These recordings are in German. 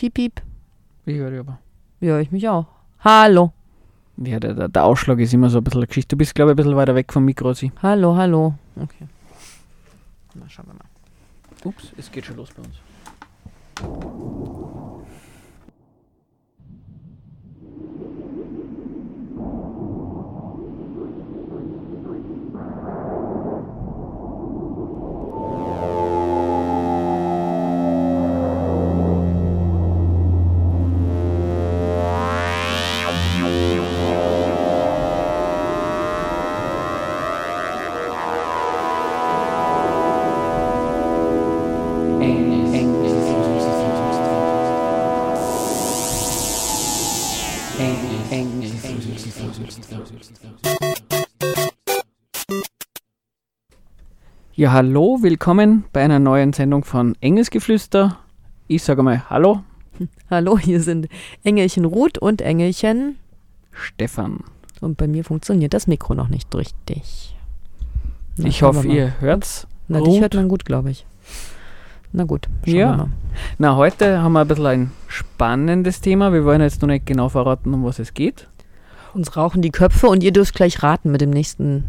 Piep, piep. Ich höre dich aber. Ja, ich mich auch. Hallo. Ja, der, der, der Ausschlag ist immer so ein bisschen eine Geschichte. Du bist, glaube ich, ein bisschen weiter weg vom Mikro. Sie. Hallo, hallo. Okay. Na, schauen wir mal. Ups, es geht schon los bei uns. Ja, hallo, willkommen bei einer neuen Sendung von Engelsgeflüster. Ich sage mal Hallo, Hallo, hier sind Engelchen Ruth und Engelchen. Stefan. Und bei mir funktioniert das Mikro noch nicht richtig. Na, ich hoffe, ihr hört's. Na, dich Ruth. hört man gut, glaube ich. Na gut, schauen Ja. wir mal. Na, heute haben wir ein bisschen ein spannendes Thema. Wir wollen jetzt noch nicht genau verraten, um was es geht. Uns rauchen die Köpfe und ihr dürft gleich raten mit dem nächsten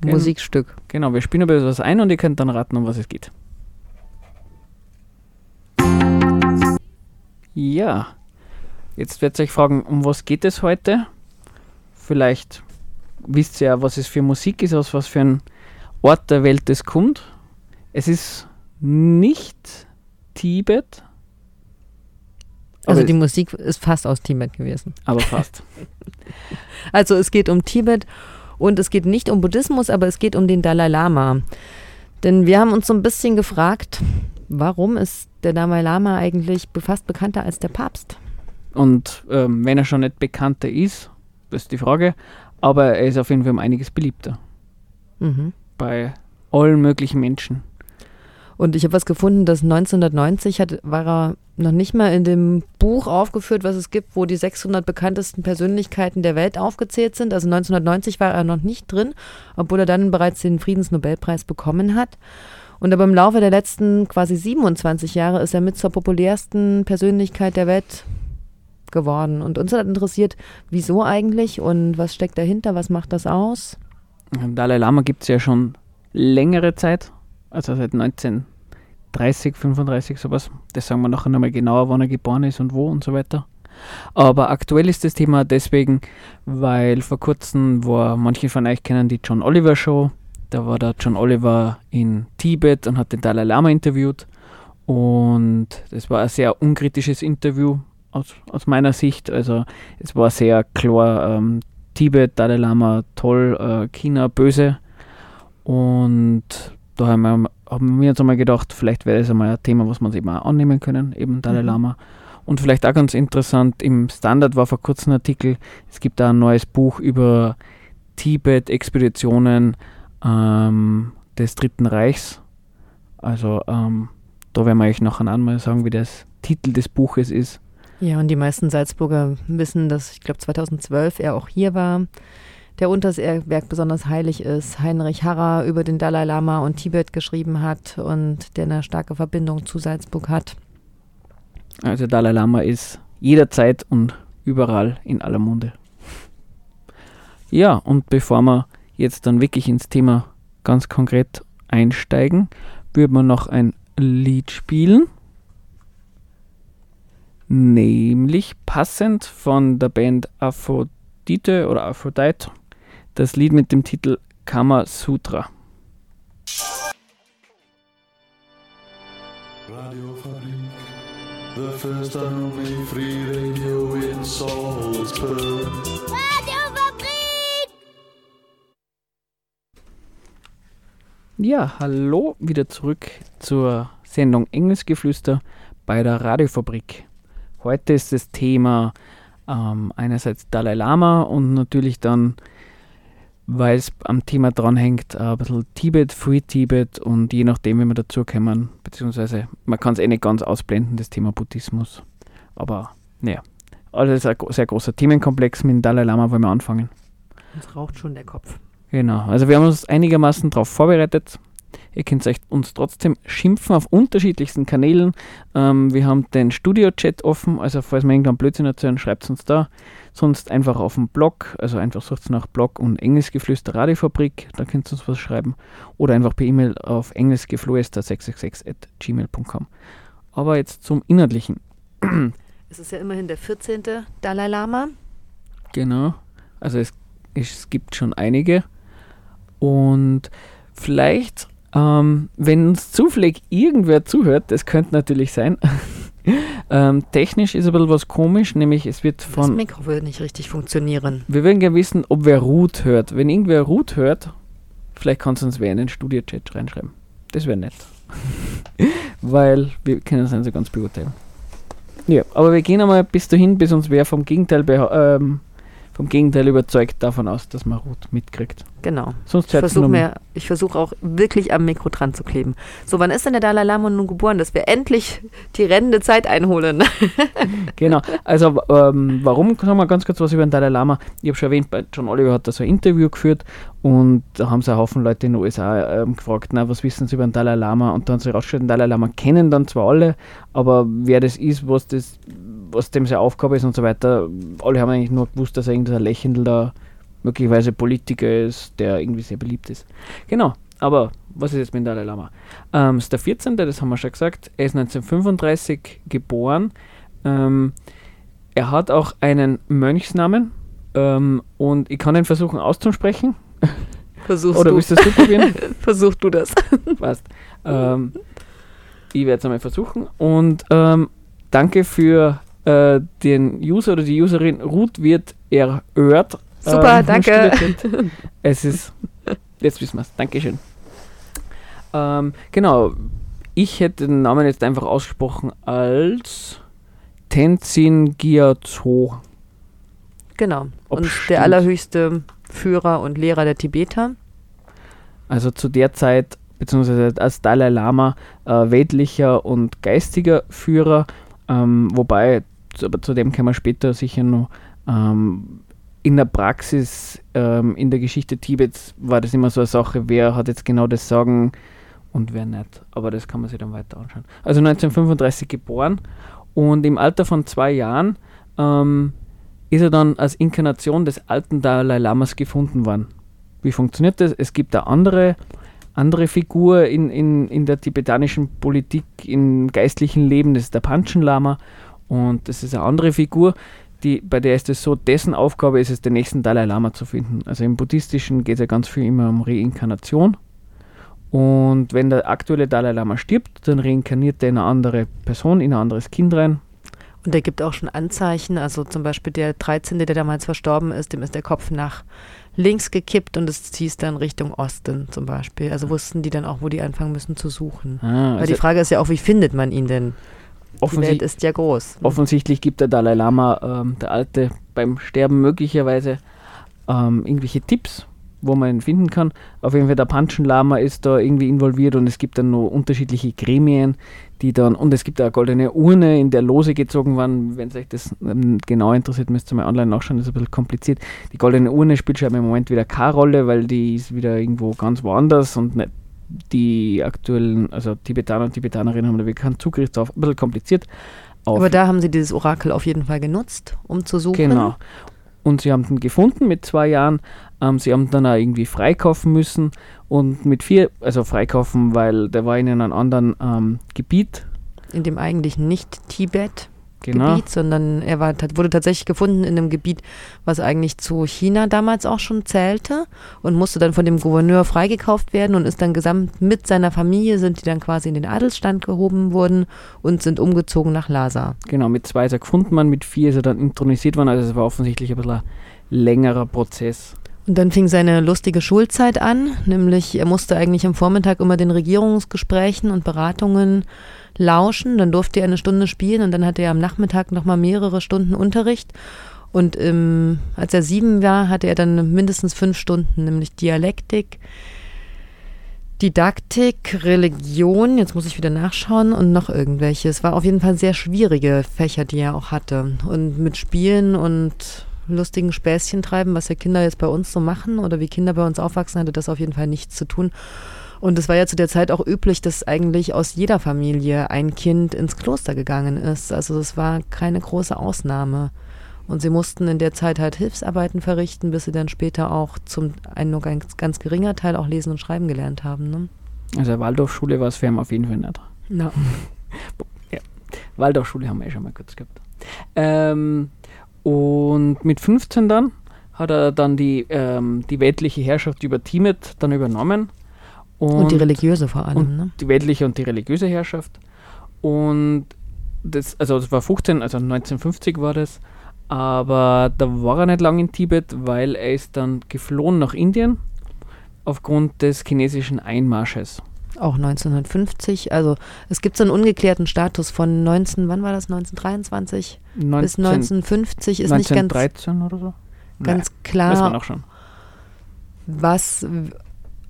Gen- Musikstück. Genau, wir spielen aber was ein und ihr könnt dann raten, um was es geht. Ja, jetzt werdet ihr euch fragen, um was geht es heute? Vielleicht wisst ihr ja, was es für Musik ist, aus was für ein Ort der Welt es kommt. Es ist nicht Tibet, Also die Musik ist fast aus Tibet gewesen. aber fast. Also es geht um Tibet und es geht nicht um Buddhismus, aber es geht um den Dalai Lama. Denn wir haben uns so ein bisschen gefragt, warum ist der Dalai Lama eigentlich fast bekannter als der Papst? Und ähm, wenn er schon nicht bekannter ist, das ist die Frage, aber er ist auf jeden Fall um einiges beliebter Mhm. bei allen möglichen Menschen. Und ich habe was gefunden, dass 1990 hat, war er noch nicht mal in dem Buch aufgeführt, was es gibt, wo die 600 bekanntesten Persönlichkeiten der Welt aufgezählt sind. Also 1990 war er noch nicht drin, obwohl er dann bereits den Friedensnobelpreis bekommen hat. Und aber im Laufe der letzten quasi 27 Jahre ist er mit zur populärsten Persönlichkeit der Welt geworden. Und uns hat interessiert, wieso eigentlich und was steckt dahinter, was macht das aus? Dalai Lama gibt es ja schon längere Zeit, also seit 1930, 35 sowas. Das sagen wir nachher nochmal genauer, wann er geboren ist und wo und so weiter. Aber aktuell ist das Thema deswegen, weil vor kurzem war, manche von euch kennen die John Oliver Show. Da war der John Oliver in Tibet und hat den Dalai Lama interviewt. Und das war ein sehr unkritisches Interview aus, aus meiner Sicht. Also es war sehr klar, ähm, Tibet, Dalai Lama, toll, äh, China, böse. Und da haben wir, haben wir uns einmal gedacht, vielleicht wäre das einmal ein Thema, was wir uns eben auch annehmen können, eben Dalai Mhm. Lama. Und vielleicht auch ganz interessant, im Standard war vor kurzem ein Artikel, es gibt da ein neues Buch über Tibet-Expeditionen ähm, des Dritten Reichs. Also ähm, da werden wir euch nachher einmal sagen, wie das Titel des Buches ist. Ja, und die meisten Salzburger wissen, dass ich glaube 2012 er auch hier war. Der Untersberg besonders heilig ist, Heinrich Harrer über den Dalai Lama und Tibet geschrieben hat und der eine starke Verbindung zu Salzburg hat. Also Dalai Lama ist jederzeit und überall in aller Munde. Ja, und bevor wir jetzt dann wirklich ins Thema ganz konkret einsteigen, würde man noch ein Lied spielen. Nämlich passend von der Band Aphrodite oder Aphrodite das Lied mit dem Titel Kama Sutra. Radio Fabrik, the first and only free radio in Salzburg. Ja, hallo, wieder zurück zur Sendung Engelsgeflüster bei der Radiofabrik. Heute ist das Thema ähm, einerseits Dalai Lama und natürlich dann, weil es am Thema dranhängt, ein bisschen Tibet, Free Tibet und je nachdem, wie wir dazu kommen, beziehungsweise man kann es eh nicht ganz ausblenden, das Thema Buddhismus. Aber naja, alles ein gro- sehr großer Themenkomplex. Mit dem Dalai Lama wollen wir anfangen. Uns raucht schon der Kopf. Genau, also wir haben uns einigermaßen darauf vorbereitet. Ihr könnt euch uns trotzdem schimpfen auf unterschiedlichsten Kanälen. Ähm, wir haben den Studio-Chat offen, also falls wir irgendwann Blödsinn erzählen, schreibt es uns da. Sonst einfach auf dem Blog, also einfach sucht nach Blog und Engelsgeflüster Radiofabrik, da könnt ihr uns was schreiben. Oder einfach per E-Mail auf engelsgeflüster666 at gmail.com. Aber jetzt zum Inhaltlichen. Es ist ja immerhin der 14. Dalai Lama. Genau. Also es, es gibt schon einige. Und vielleicht, ähm, wenn uns zufällig irgendwer zuhört, das könnte natürlich sein. ähm, technisch ist ein bisschen was komisch, nämlich es wird Das von. Mikro will nicht richtig funktionieren. Wir würden gerne wissen, ob wer Ruth hört. Wenn irgendwer Ruth hört, vielleicht kann es uns wer in den Studio-Chat reinschreiben. Das wäre nett. Weil wir können es nicht so ganz beurteilen. Ja, aber wir gehen einmal bis dahin, bis uns wer vom Gegenteil, ähm, vom Gegenteil überzeugt davon aus, dass man Ruth mitkriegt. Genau. Sonst Ich versuche versuche auch wirklich am Mikro dran zu kleben. So, wann ist denn der Dalai Lama nun geboren, dass wir endlich die rennende Zeit einholen? Genau. Also, ähm, warum, sagen wir ganz kurz was über den Dalai Lama. Ich habe schon erwähnt, bei John Oliver hat da so ein Interview geführt und da haben sie einen Haufen Leute in den USA ähm, gefragt, na, was wissen sie über den Dalai Lama? Und dann haben sie herausgestellt, den Dalai Lama kennen dann zwar alle, aber wer das ist, was das, was dem seine Aufgabe ist und so weiter, alle haben eigentlich nur gewusst, dass er irgendein lächelnder, möglicherweise Politiker ist, der irgendwie sehr beliebt ist. Genau. Aber was ist jetzt mit Dalai Lama? Ähm, ist der 14., das haben wir schon gesagt. Er ist 1935 geboren. Ähm, er hat auch einen Mönchsnamen ähm, und ich kann ihn versuchen auszusprechen. Versuchst Oder du, willst du es probieren? versuch du das. Passt. Ähm, ich werde es einmal versuchen. Und ähm, danke für äh, den User oder die Userin. Ruth wird erhört. Super, ähm, danke. Es ist. Jetzt wissen wir es. Dankeschön. Ähm, genau. Ich hätte den Namen jetzt einfach ausgesprochen als Tenzin Gyatso. Genau. Ob und stimmt. der allerhöchste Führer und Lehrer der Tibeter. Also zu der Zeit, beziehungsweise als Dalai Lama, äh, weltlicher und geistiger Führer, ähm, wobei, aber zu dem können wir später sicher noch, ähm, in der Praxis, ähm, in der Geschichte Tibets war das immer so eine Sache, wer hat jetzt genau das Sagen und wer nicht. Aber das kann man sich dann weiter anschauen. Also 1935 geboren und im Alter von zwei Jahren ähm, ist er dann als Inkarnation des alten Dalai Lamas gefunden worden. Wie funktioniert das? Es gibt eine andere, andere Figur in, in, in der tibetanischen Politik, im geistlichen Leben, das ist der Panchen Lama. Und das ist eine andere Figur, die, bei der ist es so, dessen Aufgabe ist es, den nächsten Dalai Lama zu finden. Also im Buddhistischen geht es ja ganz viel immer um Reinkarnation. Und wenn der aktuelle Dalai Lama stirbt, dann reinkarniert er in eine andere Person, in ein anderes Kind rein. Und er gibt auch schon Anzeichen. Also zum Beispiel der 13., der damals verstorben ist, dem ist der Kopf nach links gekippt und es hieß dann Richtung Osten zum Beispiel. Also wussten die dann auch, wo die anfangen müssen zu suchen. Ah, Weil also die Frage ist ja auch, wie findet man ihn denn? Die Welt offensichtlich, ist ja groß. offensichtlich gibt der Dalai Lama, ähm, der Alte, beim Sterben möglicherweise ähm, irgendwelche Tipps, wo man ihn finden kann. Auf jeden Fall der Panchen Lama ist da irgendwie involviert und es gibt dann noch unterschiedliche Gremien, die dann, und es gibt eine goldene Urne, in der Lose gezogen waren. Wenn es euch das ähm, genau interessiert, müsst ihr mal online nachschauen, das ist ein bisschen kompliziert. Die goldene Urne spielt schon im Moment wieder keine Rolle, weil die ist wieder irgendwo ganz woanders und nicht die aktuellen, also Tibetaner und Tibetanerinnen haben da wirklich keinen Zugriff drauf. Ein bisschen kompliziert. Aber da haben sie dieses Orakel auf jeden Fall genutzt, um zu suchen. Genau. Und sie haben ihn gefunden mit zwei Jahren. Ähm, sie haben dann auch irgendwie freikaufen müssen und mit vier, also freikaufen, weil der war in einem anderen ähm, Gebiet. In dem eigentlich nicht Tibet. Genau. Gebiet, sondern er war, wurde tatsächlich gefunden in einem Gebiet, was eigentlich zu China damals auch schon zählte und musste dann von dem Gouverneur freigekauft werden und ist dann gesamt mit seiner Familie, sind die dann quasi in den Adelsstand gehoben worden und sind umgezogen nach Lhasa. Genau, mit zwei ist er gefunden worden, mit vier ist er dann intronisiert worden. Also es war offensichtlich ein bisschen ein längerer Prozess. Und dann fing seine lustige Schulzeit an, nämlich er musste eigentlich am Vormittag immer den Regierungsgesprächen und Beratungen lauschen, dann durfte er eine Stunde spielen und dann hatte er am Nachmittag nochmal mehrere Stunden Unterricht. Und ähm, als er sieben war, hatte er dann mindestens fünf Stunden, nämlich Dialektik, Didaktik, Religion, jetzt muss ich wieder nachschauen und noch irgendwelche. Es war auf jeden Fall sehr schwierige Fächer, die er auch hatte. Und mit Spielen und lustigen Späßchen treiben, was ja Kinder jetzt bei uns so machen oder wie Kinder bei uns aufwachsen, hatte das auf jeden Fall nichts zu tun. Und es war ja zu der Zeit auch üblich, dass eigentlich aus jeder Familie ein Kind ins Kloster gegangen ist. Also es war keine große Ausnahme. Und sie mussten in der Zeit halt Hilfsarbeiten verrichten, bis sie dann später auch zum ein nur ganz, ganz geringer Teil auch lesen und schreiben gelernt haben. Ne? Also Waldorfschule war es für ihn auf jeden Fall nicht. Ja. Waldorfschule haben wir eh schon mal kurz gehabt. Ähm, und mit 15 dann hat er dann die, ähm, die weltliche Herrschaft über Tibet dann übernommen. Und, die religiöse vor allem, und ne? die weltliche und die religiöse Herrschaft. Und das, also das war 15, also 1950 war das. Aber da war er nicht lange in Tibet, weil er ist dann geflohen nach Indien aufgrund des chinesischen Einmarsches. Auch 1950. Also es gibt so einen ungeklärten Status von 19, wann war das? 1923 bis 19, 1950 ist nicht ganz, 1913 oder so? ganz Weiß man klar, auch schon. was.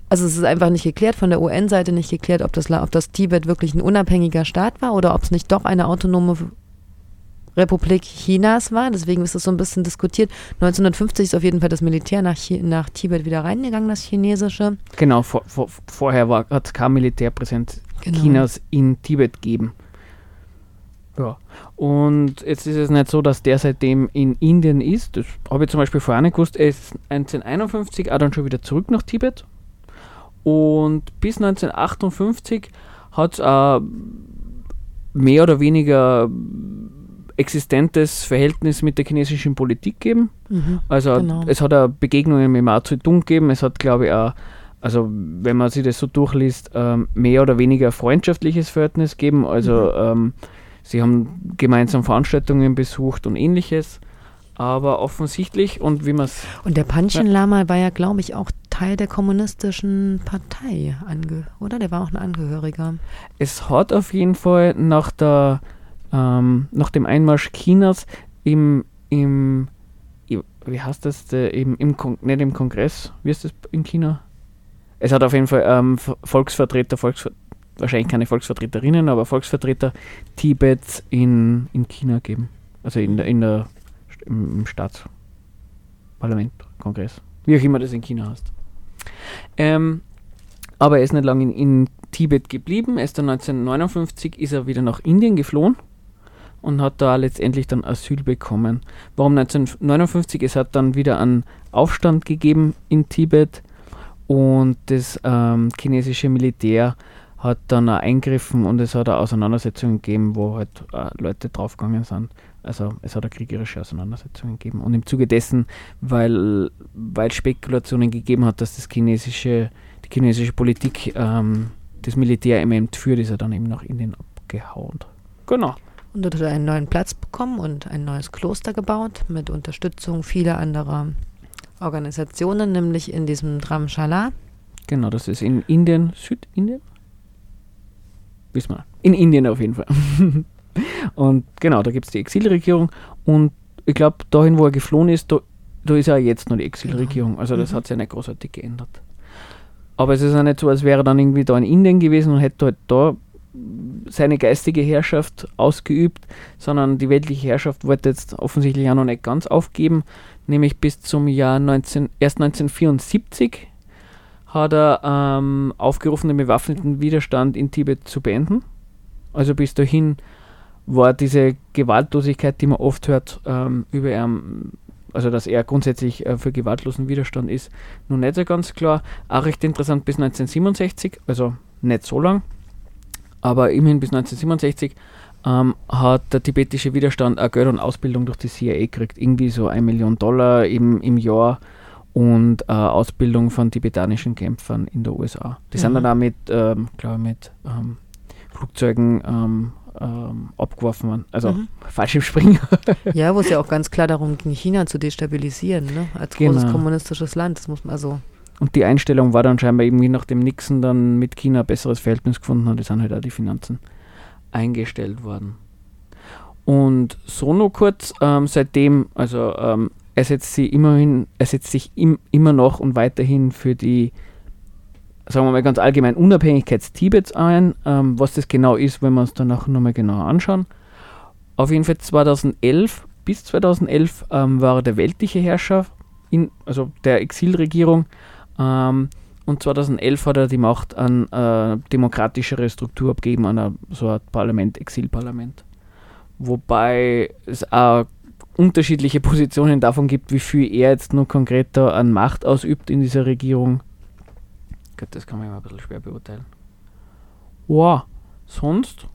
Also es ist einfach nicht geklärt, von der UN-Seite nicht geklärt, ob das, ob das Tibet wirklich ein unabhängiger Staat war oder ob es nicht doch eine autonome Republik Chinas war. Deswegen ist das so ein bisschen diskutiert. 1950 ist auf jeden Fall das Militär nach, Chi nach Tibet wieder reingegangen, das chinesische. Genau, vor, vor, vorher hat es keine Militärpräsenz Genau. Chinas in Tibet gegeben. Ja. Und jetzt ist es nicht so, dass der seitdem in Indien ist. Das habe ich zum Beispiel vorher nicht gewusst. Er ist 1951 auch dann schon wieder zurück nach Tibet. Und bis 1958 hat es äh, mehr oder weniger existentes Verhältnis mit der chinesischen Politik gegeben. Mhm. Also Genau. es hat auch Begegnungen mit Mao Zedong gegeben. Es hat, glaube ich, auch, also wenn man sich das so durchliest, ähm, mehr oder weniger freundschaftliches Verhältnis gegeben. Also ähm, sie haben gemeinsam Veranstaltungen besucht und ähnliches. Aber offensichtlich und wie man es Und der Panchen Lama war ja, glaube ich, auch Teil der kommunistischen Partei, ange oder? Der war auch ein Angehöriger. Es hat auf jeden Fall nach, der, ähm, nach dem Einmarsch Chinas im, im wie heißt das, der, im, im nicht im Kongress, wie ist das in China? Es hat auf jeden Fall ähm, Volksvertreter, Volksver wahrscheinlich keine Volksvertreterinnen, aber Volksvertreter Tibets in, in China gegeben. Also in der, in der, im, Staatsparlament, Kongress. Wie auch immer das in China heißt. Ähm, aber er ist nicht lange in, in Tibet geblieben. Erst dann 1959 ist er wieder nach Indien geflohen und hat da letztendlich dann Asyl bekommen. Warum 1959? Es hat dann wieder einen Aufstand gegeben in Tibet und das ähm, chinesische Militär hat dann auch eingriffen und es hat eine Auseinandersetzungen gegeben, wo halt äh, Leute draufgegangen sind. Also es hat eine kriegerische Auseinandersetzungen gegeben. Und im Zuge dessen, weil, weil Spekulationen gegeben hat, dass das chinesische, die chinesische Politik ähm, das Militär immer entführt, ist er dann eben nach Indien abgehauen. Genau. Und dort hat er einen neuen Platz bekommen und ein neues Kloster gebaut mit Unterstützung vieler anderer Organisationen, nämlich in diesem Dharamshala. Genau, das ist in Indien, Südindien? Wissen wir. In Indien auf jeden Fall. und genau, da gibt es die Exilregierung und ich glaube, dahin, wo er geflohen ist, da, da ist ja jetzt noch die Exilregierung. Also das Mhm. hat sich ja nicht großartig geändert. Aber es ist ja nicht so, als wäre er dann irgendwie da in Indien gewesen und hätte halt da seine geistige Herrschaft ausgeübt, sondern die weltliche Herrschaft wollte jetzt offensichtlich auch noch nicht ganz aufgeben, nämlich bis zum Jahr 19, erst 1974 hat er ähm, aufgerufen, den bewaffneten Widerstand in Tibet zu beenden. Also bis dahin war diese Gewaltlosigkeit, die man oft hört, ähm, über ihn, also dass er grundsätzlich äh, für gewaltlosen Widerstand ist, noch nicht so ganz klar. Auch recht interessant bis 1967, also nicht so lang, aber immerhin bis 1967 ähm, hat der tibetische Widerstand auch Geld und Ausbildung durch die CIA gekriegt. Irgendwie so ein Million Dollar im, im Jahr und äh, Ausbildung von tibetanischen Kämpfern in der USA. Die sind Mhm. dann auch mit, ähm, glaube ich, mit ähm, Flugzeugen ähm, ähm, abgeworfen worden. Also Mhm. Fallschirmspringer. Ja, wo es ja auch ganz klar darum ging, China zu destabilisieren, ne? als großes Genau. kommunistisches Land. Das muss man also. Und die Einstellung war dann scheinbar irgendwie, nachdem Nixon dann mit China ein besseres Verhältnis gefunden hat, dann halt auch die Finanzen eingestellt worden. Und so nur kurz, ähm, seitdem, also ähm, er setzt sich immerhin, er setzt sich im, immer noch und weiterhin für die, sagen wir mal ganz allgemein, Unabhängigkeit Tibets ein. Ähm, was das genau ist, wenn wir uns danach nochmal genauer anschauen. Auf jeden Fall 2011 bis 2011 ähm, war er der weltliche Herrscher, in, also der Exilregierung. Ähm, und 2011 hat er die Macht an äh, demokratischere Struktur abgegeben, an ein, so ein Parlament, Exilparlament. Wobei es auch unterschiedliche Positionen davon gibt, wie viel er jetzt nur konkreter an Macht ausübt in dieser Regierung. Gott, das kann man immer ein bisschen schwer beurteilen. Wow, sonst?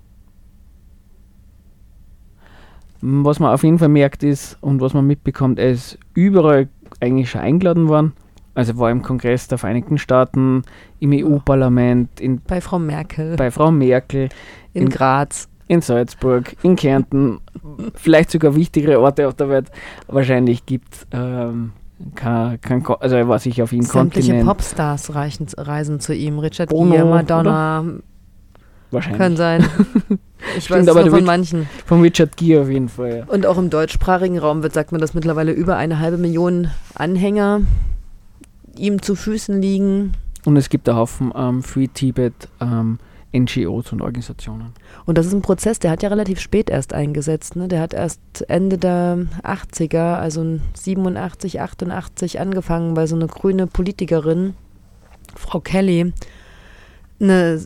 Was man auf jeden Fall merkt ist und was man mitbekommt, er ist überall eigentlich schon eingeladen worden. Also war im Kongress der Vereinigten Staaten, im EU-Parlament, bei Frau Merkel, bei Frau Merkel, in, in Graz, in Salzburg, in Kärnten, vielleicht sogar wichtigere Orte auf der Welt. Wahrscheinlich gibt es ähm, kein, kein, also was ich auf ihn Sämtliche Kontinent. Popstars reichen, reisen zu ihm. Richard Bono, Gere, Madonna. Oder? Wahrscheinlich. Kann sein. Ich Stimmt, weiß aber nur von manchen. Von Richard Gere auf jeden Fall. Ja. Und auch im deutschsprachigen Raum wird, sagt man, dass mittlerweile über eine halbe Million Anhänger ihm zu Füßen liegen. Und es gibt einen Haufen ähm, Free Tibet ähm, NGOs und Organisationen. Und das ist ein Prozess, der hat ja relativ spät erst eingesetzt. Ne? Der hat erst Ende der 80er, also 87, 88 angefangen, weil so eine grüne Politikerin, Frau Kelly, eine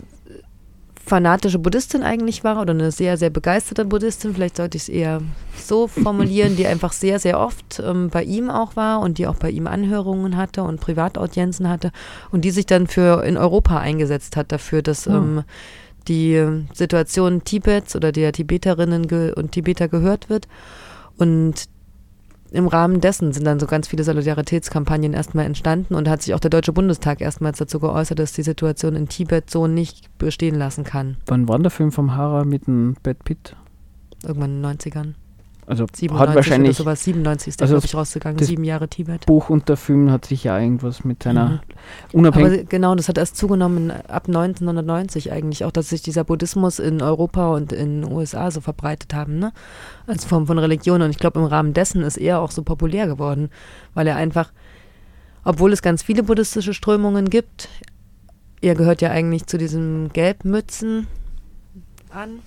fanatische Buddhistin eigentlich war oder eine sehr, sehr begeisterte Buddhistin, vielleicht sollte ich es eher so formulieren, die einfach sehr, sehr oft ähm, bei ihm auch war und die auch bei ihm Anhörungen hatte und Privataudienzen hatte und die sich dann für in Europa eingesetzt hat dafür, dass Oh. ähm, die Situation Tibets oder der Tibeterinnen und Tibeter gehört wird. Und im Rahmen dessen sind dann so ganz viele Solidaritätskampagnen erstmal entstanden und hat sich auch der Deutsche Bundestag erstmals dazu geäußert, dass die Situation in Tibet so nicht bestehen lassen kann. Wann war der Film vom Hara mit dem Brad Pitt? Irgendwann in den 90ern. Also 97 hat wahrscheinlich oder sowas. 97 ist der, also glaube ich, rausgegangen. Sieben Jahre Tibet. Buch und der Film hat sich ja irgendwas mit seiner Mhm. unabhängig. Aber genau, das hat erst zugenommen ab 1990 eigentlich, auch dass sich dieser Buddhismus in Europa und in den USA so verbreitet haben, ne? Als Form von Religion. Und ich glaube, im Rahmen dessen ist er auch so populär geworden, weil er einfach, obwohl es ganz viele buddhistische Strömungen gibt, er gehört ja eigentlich zu diesen Gelbmützen an.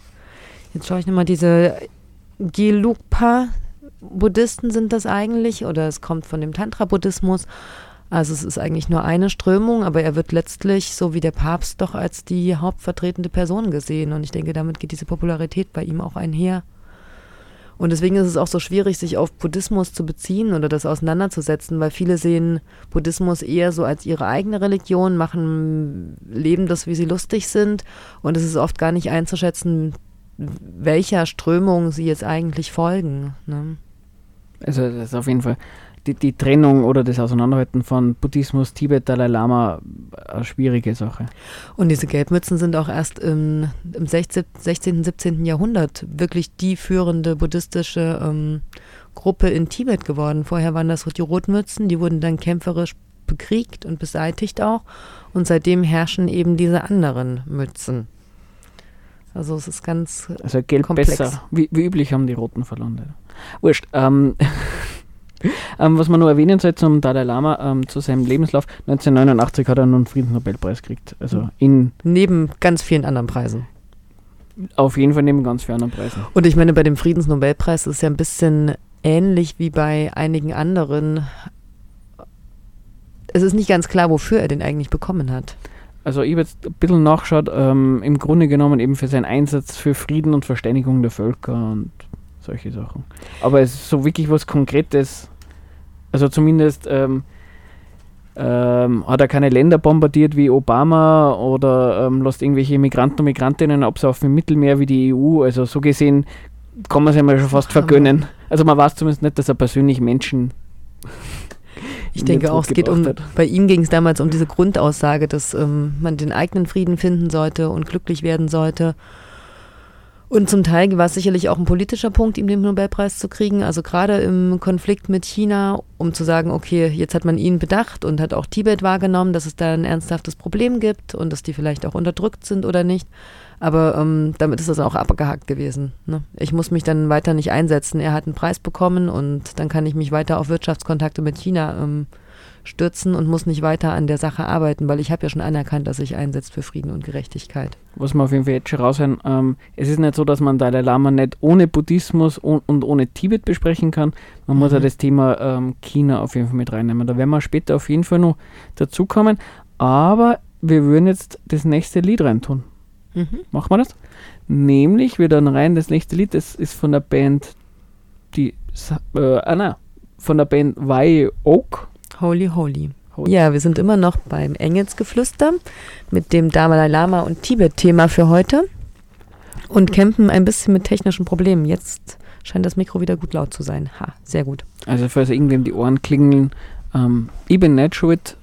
Jetzt schaue ich nochmal, diese Gelugpa Buddhisten sind das eigentlich oder es kommt von dem Tantra-Buddhismus. Also es ist eigentlich nur eine Strömung, aber er wird letztlich, so wie der Papst, doch als die hauptvertretende Person gesehen. Und ich denke, damit geht diese Popularität bei ihm auch einher. Und deswegen ist es auch so schwierig, sich auf Buddhismus zu beziehen oder das auseinanderzusetzen, weil viele sehen Buddhismus eher so als ihre eigene Religion, machen, leben das, wie sie lustig sind. Und es ist oft gar nicht einzuschätzen, welcher Strömung sie jetzt eigentlich folgen. Ne? Also das ist auf jeden Fall die, die Trennung oder das Auseinanderhalten von Buddhismus, Tibet, Dalai Lama eine schwierige Sache. Und diese Gelbmützen sind auch erst im, im 16., 16., 17. Jahrhundert wirklich die führende buddhistische ähm, Gruppe in Tibet geworden. Vorher waren das die Rotmützen, die wurden dann kämpferisch bekriegt und beseitigt auch. Und seitdem herrschen eben diese anderen Mützen. Also es ist ganz Also Gelb Komplex. besser. Wie, wie üblich haben die Roten verloren. leider. Wurscht. Ähm, ähm, was man nur erwähnen soll zum Dalai Lama, ähm, zu seinem Lebenslauf. 1989 hat er nun einen Friedensnobelpreis gekriegt. Also in, neben ganz vielen anderen Preisen. auf jeden Fall neben ganz vielen anderen Preisen. Und ich meine, bei dem Friedensnobelpreis ist es ja ein bisschen ähnlich wie bei einigen anderen. Es ist nicht ganz klar, wofür er den eigentlich bekommen hat. Also ich habe jetzt ein bisschen nachgeschaut, ähm, im Grunde genommen eben für seinen Einsatz für Frieden und Verständigung der Völker und solche Sachen. Aber es ist so wirklich was Konkretes, also zumindest ähm, ähm, hat er keine Länder bombardiert wie Obama oder ähm, lässt irgendwelche Migranten und Migrantinnen absaufen im Mittelmeer wie die EU. Also so gesehen kann man es ja mal schon fast vergönnen. Also man weiß zumindest nicht, dass er persönlich Menschen Ich denke den auch, es geht um, hat. bei ihm ging es damals um diese Grundaussage, dass ähm, man den eigenen Frieden finden sollte und glücklich werden sollte. Und zum Teil war es sicherlich auch ein politischer Punkt, ihm den Nobelpreis zu kriegen. Also gerade im Konflikt mit China, um zu sagen, okay, jetzt hat man ihn bedacht und hat auch Tibet wahrgenommen, dass es da ein ernsthaftes Problem gibt und dass die vielleicht auch unterdrückt sind oder nicht. Aber ähm, damit ist das auch abgehakt gewesen. Ne? Ich muss mich dann weiter nicht einsetzen. Er hat einen Preis bekommen und dann kann ich mich weiter auf Wirtschaftskontakte mit China ähm, stürzen und muss nicht weiter an der Sache arbeiten, weil ich habe ja schon anerkannt, dass sich einsetzt für Frieden und Gerechtigkeit. was wir auf jeden Fall jetzt schon raushören, ähm, es ist nicht so, dass man Dalai Lama nicht ohne Buddhismus und, und ohne Tibet besprechen kann. Man muss Mhm. ja das Thema ähm, China auf jeden Fall mit reinnehmen. Da werden wir später auf jeden Fall noch dazukommen. Aber wir würden jetzt das nächste Lied reintun. Mhm. Machen wir das? Nämlich, wir dann rein, das nächste Lied, das ist von der Band, die, äh, ah, nein, von der Band Wye Oak. Holy, holy. Ja, wir sind immer noch beim Engelsgeflüster mit dem Dalai Lama und Tibet-Thema für heute und kämpfen ein bisschen mit technischen Problemen. Jetzt scheint das Mikro wieder gut laut zu sein. Ha, sehr gut. Also, falls irgendwem die Ohren klingeln, ähm, nicht schuld,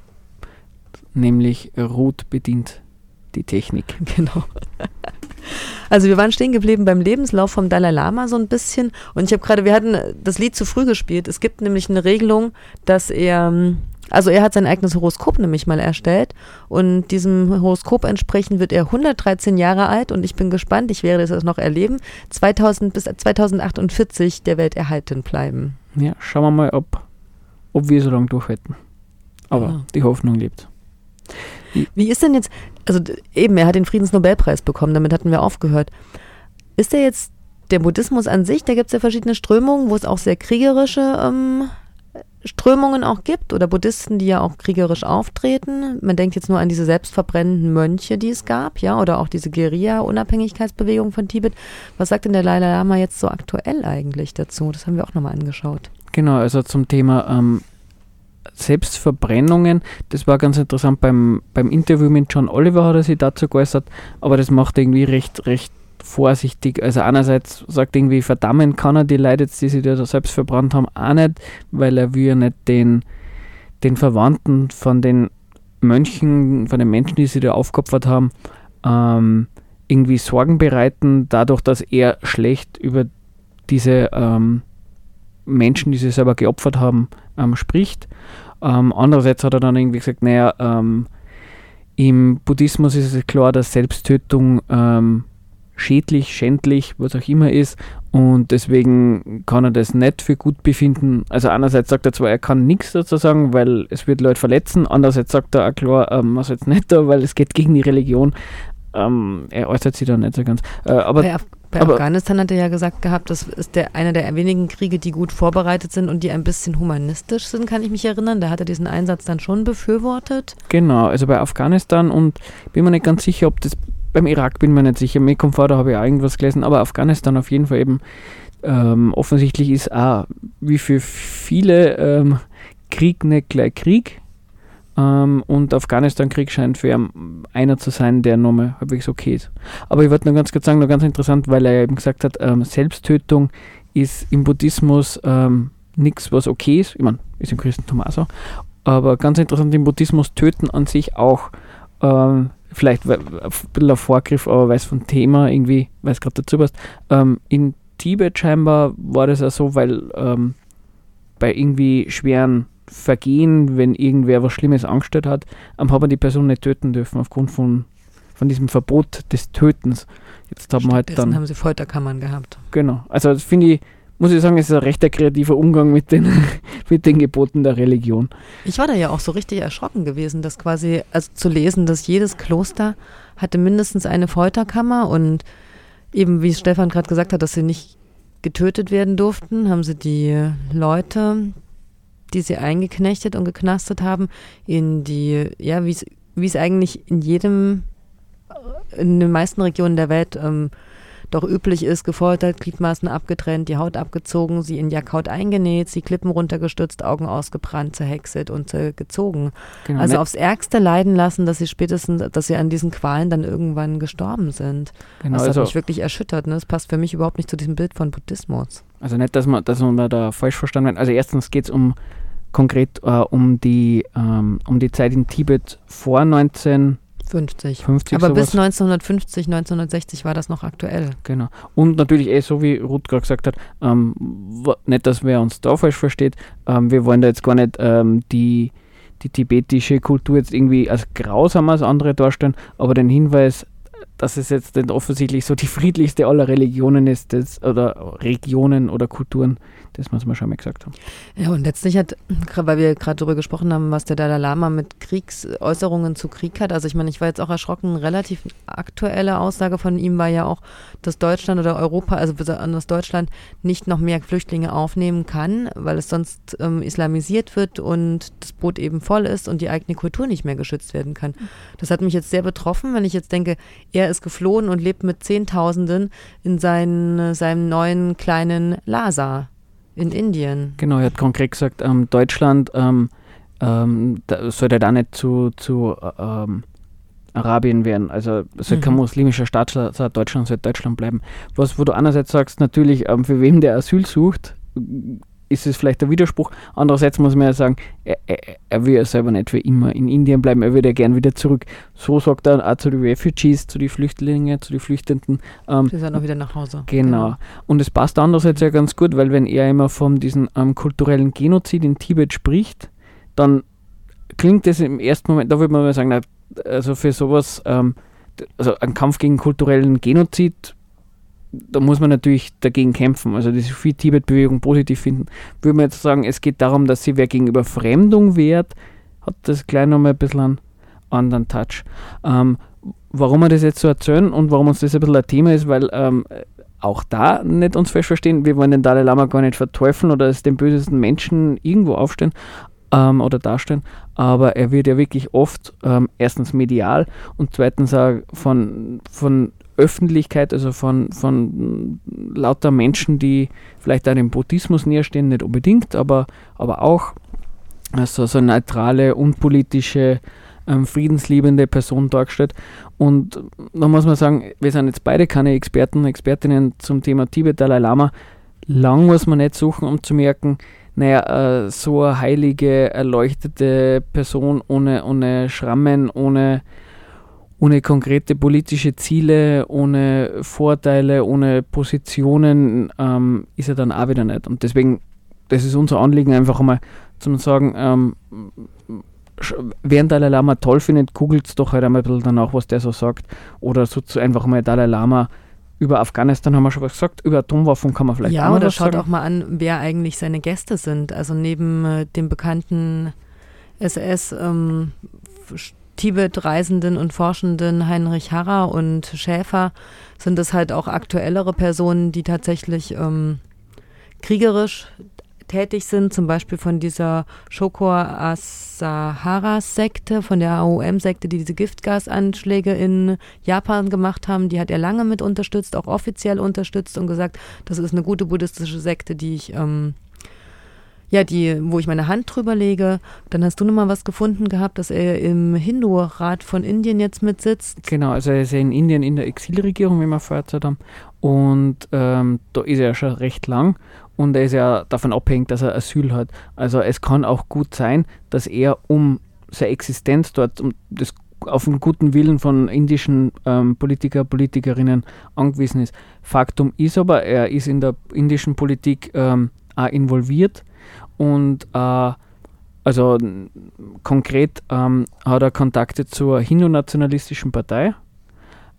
nämlich Ruth bedient die Technik. Genau. Also wir waren stehen geblieben beim Lebenslauf vom Dalai Lama so ein bisschen und ich habe gerade, wir hatten das Lied zu früh gespielt. Es gibt nämlich eine Regelung, dass er, ähm, also er hat sein eigenes Horoskop nämlich mal erstellt und diesem Horoskop entsprechend wird er 113 Jahre alt und ich bin gespannt, ich werde das noch erleben, 2000 bis 2048 der Welt erhalten bleiben. Ja, schauen wir mal, ob, ob wir so lange durchhalten. Aber Ja. die Hoffnung lebt. Wie ist denn jetzt, also eben, er hat den Friedensnobelpreis bekommen, damit hatten wir aufgehört. Ist der jetzt der Buddhismus an sich, da gibt es ja verschiedene Strömungen, wo es auch sehr kriegerische ähm, Strömungen auch gibt oder Buddhisten, die ja auch kriegerisch auftreten. Man denkt jetzt nur an diese selbstverbrennenden Mönche, die es gab, ja, oder auch diese Guerilla-Unabhängigkeitsbewegung von Tibet. Was sagt denn der Dalai Lama jetzt so aktuell eigentlich dazu? Das haben wir auch nochmal angeschaut. Genau, also zum Thema ähm, Selbstverbrennungen, das war ganz interessant beim, beim Interview mit John Oliver hat er sich dazu geäußert, aber das macht irgendwie recht, recht vorsichtig. Also einerseits sagt irgendwie, verdammen kann er die Leute die sich da selbst verbrannt haben, auch nicht, weil er will ja nicht den, den Verwandten von den Mönchen, von den Menschen, die sie da aufgeopfert haben, ähm, irgendwie Sorgen bereiten, dadurch, dass er schlecht über diese ähm, Menschen, die sie selber geopfert haben, ähm, spricht. Ähm, andererseits hat er dann irgendwie gesagt, naja, ähm, im Buddhismus ist es klar, dass Selbsttötung ähm, schädlich, schändlich, was auch immer ist und deswegen kann er das nicht für gut befinden. Also einerseits sagt er zwar, er kann nichts dazu sagen, weil es wird Leute verletzen, andererseits sagt er auch klar, ähm, man soll jetzt nicht da, weil es geht gegen die Religion. Ähm, er äußert sich da nicht so ganz. Äh, aber Af bei aber- Afghanistan hat er ja gesagt gehabt, das ist der, einer der wenigen Kriege, die gut vorbereitet sind und die ein bisschen humanistisch sind, kann ich mich erinnern. Da hat er diesen Einsatz dann schon befürwortet. Genau, also bei Afghanistan und bin mir nicht ganz sicher, ob das beim Irak bin mir nicht sicher. Mir kommt vor, da habe ich auch irgendwas gelesen, aber Afghanistan auf jeden Fall eben ähm, offensichtlich ist auch wie für viele ähm, Krieg nicht gleich Krieg. Ähm, und Afghanistan-Krieg scheint für ihn einer zu sein, der nochmal halbwegs okay ist. Aber ich wollte nur ganz kurz sagen, nur ganz interessant, weil er eben gesagt hat, ähm, Selbsttötung ist im Buddhismus ähm, nichts, was okay ist. Ich meine, ist im Christentum auch so. Aber ganz interessant, im Buddhismus töten an sich auch ähm, vielleicht ein bisschen ein Vorgriff, aber weil es vom Thema irgendwie, weil es gerade dazu passt, ähm, in Tibet scheinbar war das ja so, weil ähm, bei irgendwie schweren Vergehen, wenn irgendwer was Schlimmes angestellt hat, hat man die Person nicht töten dürfen aufgrund von, von diesem Verbot des Tötens. Jetzt hat man halt dann, haben sie Folterkammern gehabt. genau, also das finde ich, muss ich sagen, es ist ein recht kreativer Umgang mit den, mit den Geboten der Religion. Ich war da ja auch so richtig erschrocken gewesen, dass quasi, also zu lesen, dass jedes Kloster hatte mindestens eine Folterkammer und eben, wie Stefan gerade gesagt hat, dass sie nicht getötet werden durften, haben sie die Leute, die sie eingeknechtet und geknastet haben, in die, ja, wie es eigentlich in jedem, in den meisten Regionen der Welt ähm, doch üblich ist, gefoltert, Gliedmaßen abgetrennt, die Haut abgezogen, sie in Jackhaut eingenäht, sie Klippen runtergestürzt, Augen ausgebrannt, zerhäckselt und äh, gezogen. Genau, Also nicht- aufs Ärgste leiden lassen, dass sie spätestens, dass sie an diesen Qualen dann irgendwann gestorben sind. genau, das also, hat mich wirklich erschüttert. Ne? Das passt für mich überhaupt nicht zu diesem Bild von Buddhismus. Also nicht, dass man, dass man da falsch verstanden wird. Also erstens geht es um konkret äh, um die ähm, um die Zeit in Tibet vor 1950 50. Aber bis sowas. 1950, 1960 war das noch aktuell. Genau. Und natürlich eh so wie Ruth gerade gesagt hat, ähm, nicht, dass wer uns da falsch versteht. Ähm, wir wollen da jetzt gar nicht ähm, die die tibetische Kultur jetzt irgendwie als grausam als andere darstellen, aber den Hinweis, dass es jetzt nicht offensichtlich so die friedlichste aller Religionen ist, das, oder Regionen oder Kulturen, das muss man schon mal gesagt haben. Ja, und letztlich hat, weil wir gerade darüber gesprochen haben, was der Dalai Lama mit Kriegsäußerungen zu Krieg hat. Also ich meine, ich war jetzt auch erschrocken, relativ aktuelle Aussage von ihm war ja auch, dass Deutschland oder Europa, also besonders Deutschland, nicht noch mehr Flüchtlinge aufnehmen kann, weil es sonst ähm, islamisiert wird und das Boot eben voll ist und die eigene Kultur nicht mehr geschützt werden kann. Das hat mich jetzt sehr betroffen, wenn ich jetzt denke, er ist geflohen und lebt mit Zehntausenden in seinen, seinem neuen kleinen Lhasa in Indien. Genau, er hat konkret gesagt, ähm, Deutschland ähm, ähm, da sollte da nicht zu, zu ähm, Arabien werden. Also es soll kein Mhm. muslimischer Staat sein, Deutschland soll Deutschland bleiben. Was, wo du einerseits sagst, natürlich, ähm, für wem der Asyl sucht, ist es vielleicht ein Widerspruch. Andererseits muss man ja sagen, er, er, er will ja selber nicht für immer in Indien bleiben, er würde ja gern wieder zurück. So sagt er auch zu den Refugees, zu den Flüchtlingen, zu den Flüchtenden. Ähm, Sie sind auch wieder nach Hause. Genau. Und es passt andererseits ja ganz gut, weil wenn er immer von diesem ähm, kulturellen Genozid in Tibet spricht, dann klingt das im ersten Moment, da würde man mal sagen, na, also für sowas, ähm, also ein Kampf gegen kulturellen Genozid, da muss man natürlich dagegen kämpfen. Also die viel Tibet-Bewegung positiv finden. Würde man jetzt sagen, es geht darum, dass sie wer gegenüber Fremdung wehrt, hat das gleich nochmal ein bisschen einen anderen Touch. Ähm, warum wir das jetzt so erzählen und warum uns das ein bisschen ein Thema ist, weil ähm, auch da nicht uns falsch verstehen, wir wollen den Dalai Lama gar nicht verteufeln oder als den bösesten Menschen irgendwo aufstellen ähm, oder darstellen, aber er wird ja wirklich oft ähm, erstens medial und zweitens auch von, von Öffentlichkeit, also von, von lauter Menschen, die vielleicht auch dem Buddhismus näher stehen, nicht unbedingt, aber, aber auch also so eine neutrale, unpolitische, ähm, friedensliebende Person dargestellt. Und da muss man sagen, wir sind jetzt beide keine Experten, Expertinnen zum Thema Tibet, Dalai Lama. Lang muss man nicht suchen, um zu merken, naja, äh, so eine heilige, erleuchtete Person ohne, ohne Schrammen, ohne, ohne konkrete politische Ziele, ohne Vorteile, ohne Positionen ähm, ist er dann auch wieder nicht. Und deswegen, das ist unser Anliegen, einfach einmal zu sagen, ähm, den Dalai Lama toll findet, googelt doch halt einmal ein bisschen danach, was der so sagt. Oder so zu einfach mal Dalai Lama über Afghanistan haben wir schon was gesagt, über Atomwaffen kann man vielleicht ja, auch oder was schaut sagen. auch mal an, wer eigentlich seine Gäste sind. Also neben äh, dem bekannten SS ähm, Tibet-Reisenden und Forschenden Heinrich Harrer und Schäfer sind es halt auch aktuellere Personen, die tatsächlich ähm, kriegerisch tätig sind, zum Beispiel von dieser Shokor Asahara-Sekte, von der AOM-Sekte, die diese Giftgasanschläge in Japan gemacht haben. Die hat er lange mit unterstützt, auch offiziell unterstützt und gesagt, das ist eine gute buddhistische Sekte, die ich, ähm, ja, die, wo ich meine Hand drüber lege. Dann hast du noch mal was gefunden gehabt, dass er im Hindu-Rat von Indien jetzt mitsitzt. Genau, also er ist ja in Indien in der Exilregierung, wie wir vorher erzählt haben. Und ähm, da ist er ja schon recht lang und er ist ja davon abhängig, dass er Asyl hat. Also es kann auch gut sein, dass er um seine Existenz dort, um das auf den guten Willen von indischen ähm, Politiker, Politikerinnen angewiesen ist. Faktum ist aber, er ist in der indischen Politik ähm, auch involviert und äh, also konkret ähm, hat er Kontakte zur Hindu-nationalistischen Partei.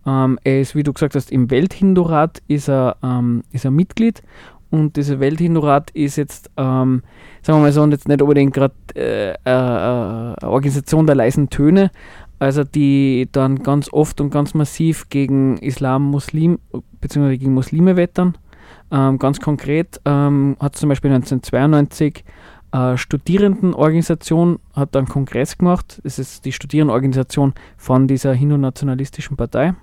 Ähm, er ist, wie du gesagt hast, im Welthindu-Rat ist er, ähm, ist er Mitglied und dieser Welthindu-Rat ist jetzt, ähm, sagen wir mal so, jetzt nicht unbedingt gerade äh, äh, äh, Organisation der leisen Töne, also die dann ganz oft und ganz massiv gegen Islam, Muslim bzw. gegen Muslime wettern. Ähm, ganz konkret ähm, hat zum Beispiel 1992 äh, Studierendenorganisation hat einen Kongress gemacht. Das ist die Studierendenorganisation von dieser Hindu-nationalistischen Partei.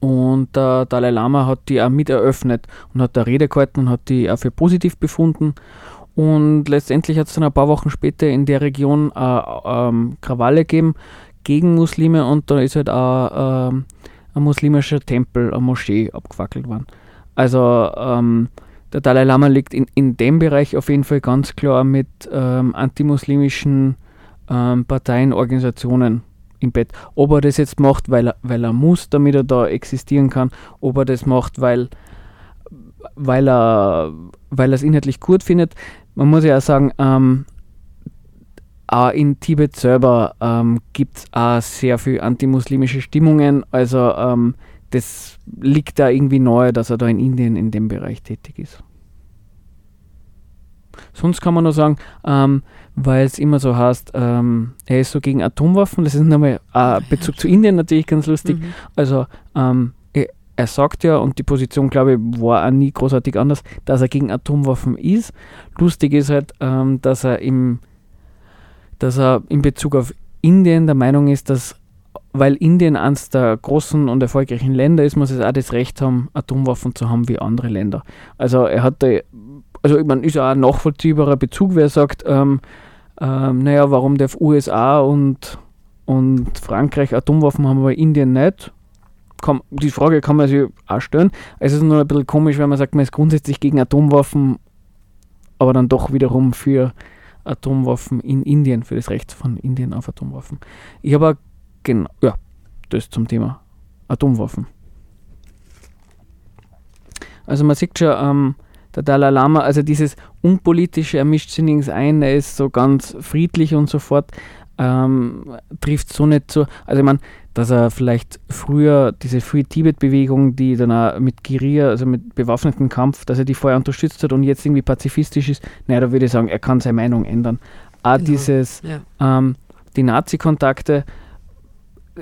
Und der Dalai Lama hat die auch mit eröffnet und hat da Rede gehalten und hat die auch für positiv befunden. Und letztendlich hat es dann ein paar Wochen später in der Region äh, ähm, Krawalle gegeben gegen Muslime und da ist halt auch ähm, ein muslimischer Tempel, eine Moschee abgefackelt worden. Also ähm, der Dalai Lama liegt in, in dem Bereich auf jeden Fall ganz klar mit ähm, antimuslimischen ähm, Parteien, Organisationen im Bett. Ob er das jetzt macht, weil er, weil er muss, damit er da existieren kann, ob er das macht, weil, weil er weil es inhaltlich gut findet. Man muss ja auch sagen, ähm, auch in Tibet selber ähm, gibt es auch sehr viel antimuslimische Stimmungen. Also ähm, das liegt da irgendwie nahe, dass er da in Indien in dem Bereich tätig ist. Sonst kann man nur sagen, ähm, weil es immer so heißt, ähm, er ist so gegen Atomwaffen. Das ist nochmal ein Bezug zu Indien natürlich ganz lustig. Mhm. Also ähm, er, er sagt ja, und die Position, glaube ich, war auch nie großartig anders, dass er gegen Atomwaffen ist. Lustig ist halt, ähm, dass er im dass er in Bezug auf Indien der Meinung ist, dass weil Indien eines der großen und erfolgreichen Länder ist, muss es auch das Recht haben, Atomwaffen zu haben wie andere Länder. Also er hat da, also ich meine, ist auch ein nachvollziehbarer Bezug, wer sagt, ähm, ähm, naja, warum darf USA und, und Frankreich Atomwaffen haben, aber Indien nicht? Kann, die Frage kann man sich auch stellen. Es ist nur ein bisschen komisch, wenn man sagt, man ist grundsätzlich gegen Atomwaffen, aber dann doch wiederum für Atomwaffen in Indien, für das Recht von Indien auf Atomwaffen. Ich habe genau, ja, das zum Thema Atomwaffen. Also man sieht schon, ähm, der Dalai Lama, also dieses unpolitische, er mischt sich nirgends ein, er ist so ganz friedlich und so fort, ähm, trifft so nicht so. Also ich meine, dass er vielleicht früher diese Free Tibet-Bewegung, die dann auch mit Guerilla, also mit bewaffnetem Kampf, dass er die vorher unterstützt hat und jetzt irgendwie pazifistisch ist, naja, da würde ich sagen, er kann seine Meinung ändern. Auch Genau, dieses, Ja. ähm, die Nazi-Kontakte,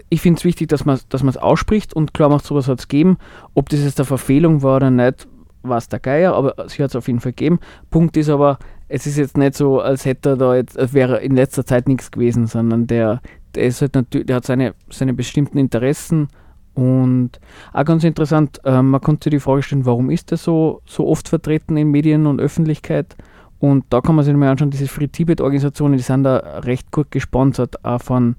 ich finde es wichtig, dass man es ausspricht und klar macht, sowas hat es gegeben. Ob das jetzt eine Verfehlung war oder nicht, weiß der Geier, aber sie hat es auf jeden Fall gegeben. Punkt ist aber, es ist jetzt nicht so, als hätte da jetzt, als wäre in letzter Zeit nichts gewesen, sondern der, der ist halt natürlich, der hat seine, seine bestimmten Interessen und auch ganz interessant, äh, man konnte sich die Frage stellen, warum ist er so, so oft vertreten in Medien und Öffentlichkeit? Und da kann man sich mal anschauen, diese Free Tibet-Organisationen, die sind da recht gut gesponsert, auch von,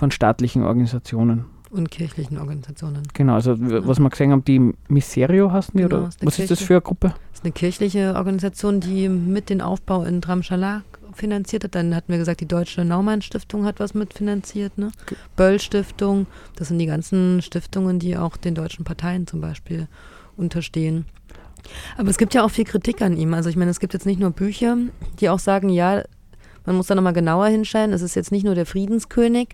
von staatlichen Organisationen. Und kirchlichen Organisationen. Genau, also was wir gesehen haben, die Miserio die, Genau, oder ist was ist das Kirche. für eine Gruppe? Das ist eine kirchliche Organisation, die mit den Aufbau in Dramschala finanziert hat. Dann hatten wir gesagt, die Deutsche Naumann Stiftung hat was mitfinanziert, ne? Ge- Böll Stiftung, das sind die ganzen Stiftungen, die auch den deutschen Parteien zum Beispiel unterstehen. Aber es gibt ja auch viel Kritik an ihm. Also ich meine, es gibt jetzt nicht nur Bücher, die auch sagen, ja, man muss da nochmal genauer hinschauen. Es ist jetzt nicht nur der Friedenskönig,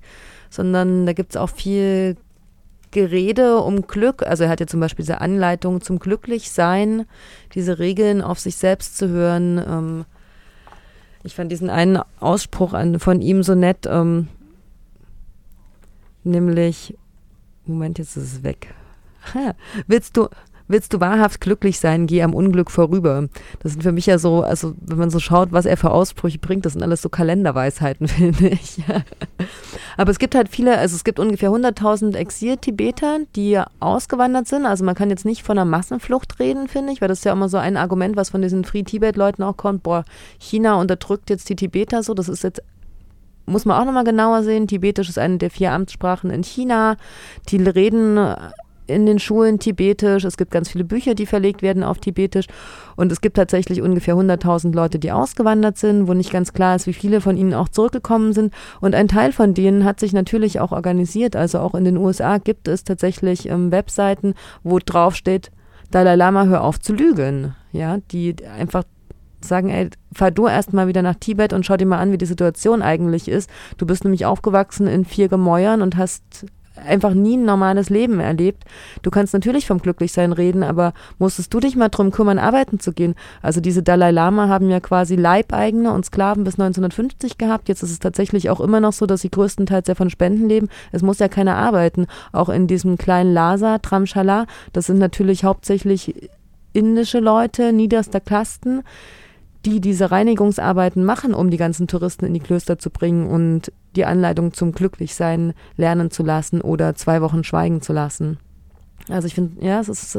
sondern da gibt es auch viel Gerede um Glück. Also er hat ja zum Beispiel diese Anleitung zum Glücklichsein, diese Regeln auf sich selbst zu hören. Ähm, ich fand diesen einen Ausspruch an, von ihm so nett, ähm, nämlich, Moment, jetzt ist es weg. willst du, willst du wahrhaft glücklich sein, geh am Unglück vorüber. Das sind für mich ja so, also wenn man so schaut, was er für Aussprüche bringt, das sind alles so Kalenderweisheiten, finde ich. Aber es gibt halt viele, also es gibt ungefähr 100.000 Exil-Tibeter, die ausgewandert sind. Also man kann jetzt nicht von einer Massenflucht reden, finde ich, weil das ist ja immer so ein Argument, was von diesen Free-Tibet-Leuten auch kommt. Boah, China unterdrückt jetzt die Tibeter so. Das ist jetzt, muss man auch nochmal genauer sehen. Tibetisch ist eine der vier Amtssprachen in China. Die reden in den Schulen Tibetisch. Es gibt ganz viele Bücher, die verlegt werden auf Tibetisch. Und es gibt tatsächlich ungefähr 100.000 Leute, die ausgewandert sind, wo nicht ganz klar ist, wie viele von ihnen auch zurückgekommen sind. Und ein Teil von denen hat sich natürlich auch organisiert. Also auch in den USA gibt es tatsächlich ähm, Webseiten, wo drauf steht, Dalai Lama, hör auf zu lügen. Ja, die einfach sagen, ey, fahr du erst mal wieder nach Tibet und schau dir mal an, wie die Situation eigentlich ist. Du bist nämlich aufgewachsen in vier Gemäuern und hast einfach nie ein normales Leben erlebt. Du kannst natürlich vom Glücklichsein reden, aber musstest du dich mal drum kümmern, arbeiten zu gehen? Also diese Dalai Lama haben ja quasi Leibeigene und Sklaven bis 1950 gehabt. Jetzt ist es tatsächlich auch immer noch so, dass sie größtenteils ja von Spenden leben. Es muss ja keiner arbeiten. Auch in diesem kleinen Lhasa, Tramshala, das sind natürlich hauptsächlich indische Leute, niederster Kasten, die diese Reinigungsarbeiten machen, um die ganzen Touristen in die Klöster zu bringen und die Anleitung zum Glücklichsein lernen zu lassen oder zwei Wochen schweigen zu lassen. Also ich finde, ja, es ist.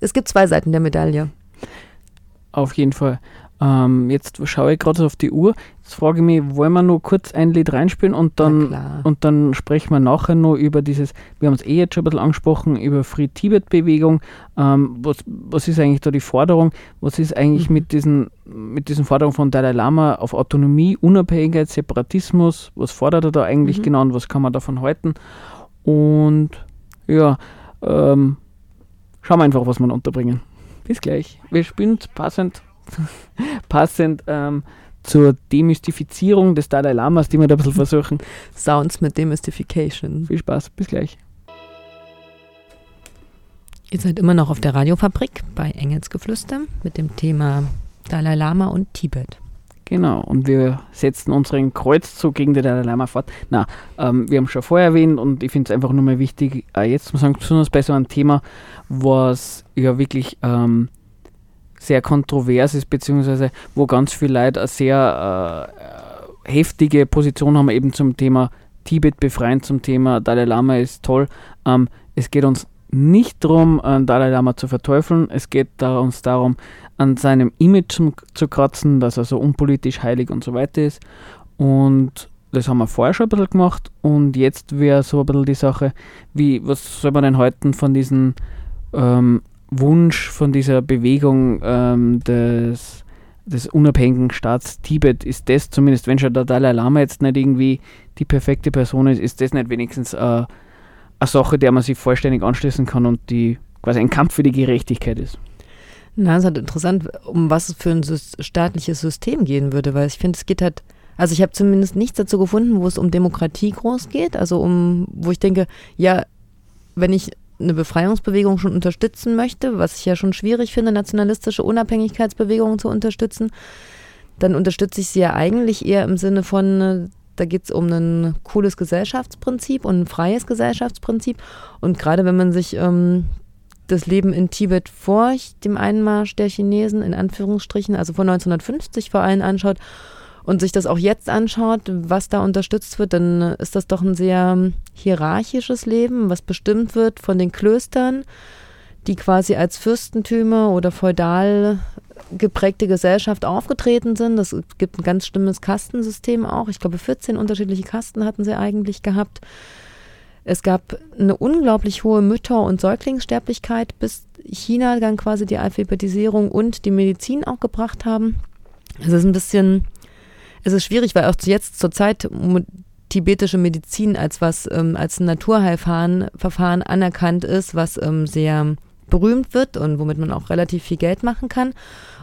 Es gibt zwei Seiten der Medaille. Auf jeden Fall. Ähm, jetzt schaue ich gerade auf die Uhr. Jetzt frage ich mich, wollen wir noch kurz ein Lied reinspielen und dann, und dann sprechen wir nachher noch über dieses, wir haben es eh jetzt schon ein bisschen angesprochen, über Free Tibet-Bewegung. Ähm, was, was ist eigentlich da die Forderung? Was ist eigentlich Mhm. mit, diesen, mit diesen Forderungen von Dalai Lama auf Autonomie, Unabhängigkeit, Separatismus? Was fordert er da eigentlich Mhm. genau und was kann man davon halten? Und ja, ähm, schauen wir einfach, was wir unterbringen. Bis gleich. Wir spielen passend passend ähm, zur Demystifizierung des Dalai Lamas, die wir da ein bisschen versuchen. Sounds mit Demystification. Viel Spaß, bis gleich. Ihr seid immer noch auf der Radiofabrik bei Engelsgeflüster mit dem Thema Dalai Lama und Tibet. Genau, und wir setzen unseren Kreuzzug gegen den Dalai Lama fort. Na, ähm, wir haben schon vorher erwähnt und ich finde es einfach nur mal wichtig, äh, jetzt zu sagen, besonders bei so einem Thema, was ja wirklich ähm, sehr kontrovers ist, beziehungsweise wo ganz viele Leute eine sehr äh, heftige Position haben, eben zum Thema Tibet befreien, zum Thema Dalai Lama ist toll. Ähm, es geht uns nicht darum, äh, Dalai Lama zu verteufeln. Es geht uns darum, an seinem Image zu, kratzen, dass er so unpolitisch heilig und so weiter ist. Und das haben wir vorher schon ein bisschen gemacht. Und jetzt wäre so ein bisschen die Sache, wie, was soll man denn halten von diesem ähm, Wunsch, von dieser Bewegung ähm, des, des unabhängigen Staats Tibet? Ist das zumindest, wenn schon der Dalai Lama jetzt nicht irgendwie die perfekte Person ist, ist das nicht wenigstens äh, eine Sache, der man sich vollständig anschließen kann und die quasi ein Kampf für die Gerechtigkeit ist. Na, es ist halt interessant, um was es für ein staatliches System gehen würde, weil ich finde, es geht halt, also ich habe zumindest nichts dazu gefunden, wo es um Demokratie groß geht, also um, wo ich denke, ja, wenn ich eine Befreiungsbewegung schon unterstützen möchte, was ich ja schon schwierig finde, nationalistische Unabhängigkeitsbewegungen zu unterstützen, dann unterstütze ich sie ja eigentlich eher im Sinne von, äh, da geht es um ein cooles Gesellschaftsprinzip und ein freies Gesellschaftsprinzip. Und gerade wenn man sich ähm, das Leben in Tibet vor dem Einmarsch der Chinesen, in Anführungsstrichen, also vor 1950 vor allem anschaut und sich das auch jetzt anschaut, was da unterstützt wird, dann ist das doch ein sehr hierarchisches Leben, was bestimmt wird von den Klöstern, die quasi als Fürstentümer oder feudal geprägte Gesellschaft aufgetreten sind. Es gibt ein ganz stimmes Kastensystem auch. Ich glaube, 14 unterschiedliche Kasten hatten sie eigentlich gehabt. Es gab eine unglaublich hohe Mütter- und Säuglingssterblichkeit, bis China dann quasi die Alphabetisierung und die Medizin auch gebracht haben. Es ist ein bisschen, es ist schwierig, weil auch jetzt zur Zeit tibetische Medizin als was, ähm, als ein Naturheilverfahren anerkannt ist, was ähm, sehr berühmt wird und womit man auch relativ viel Geld machen kann.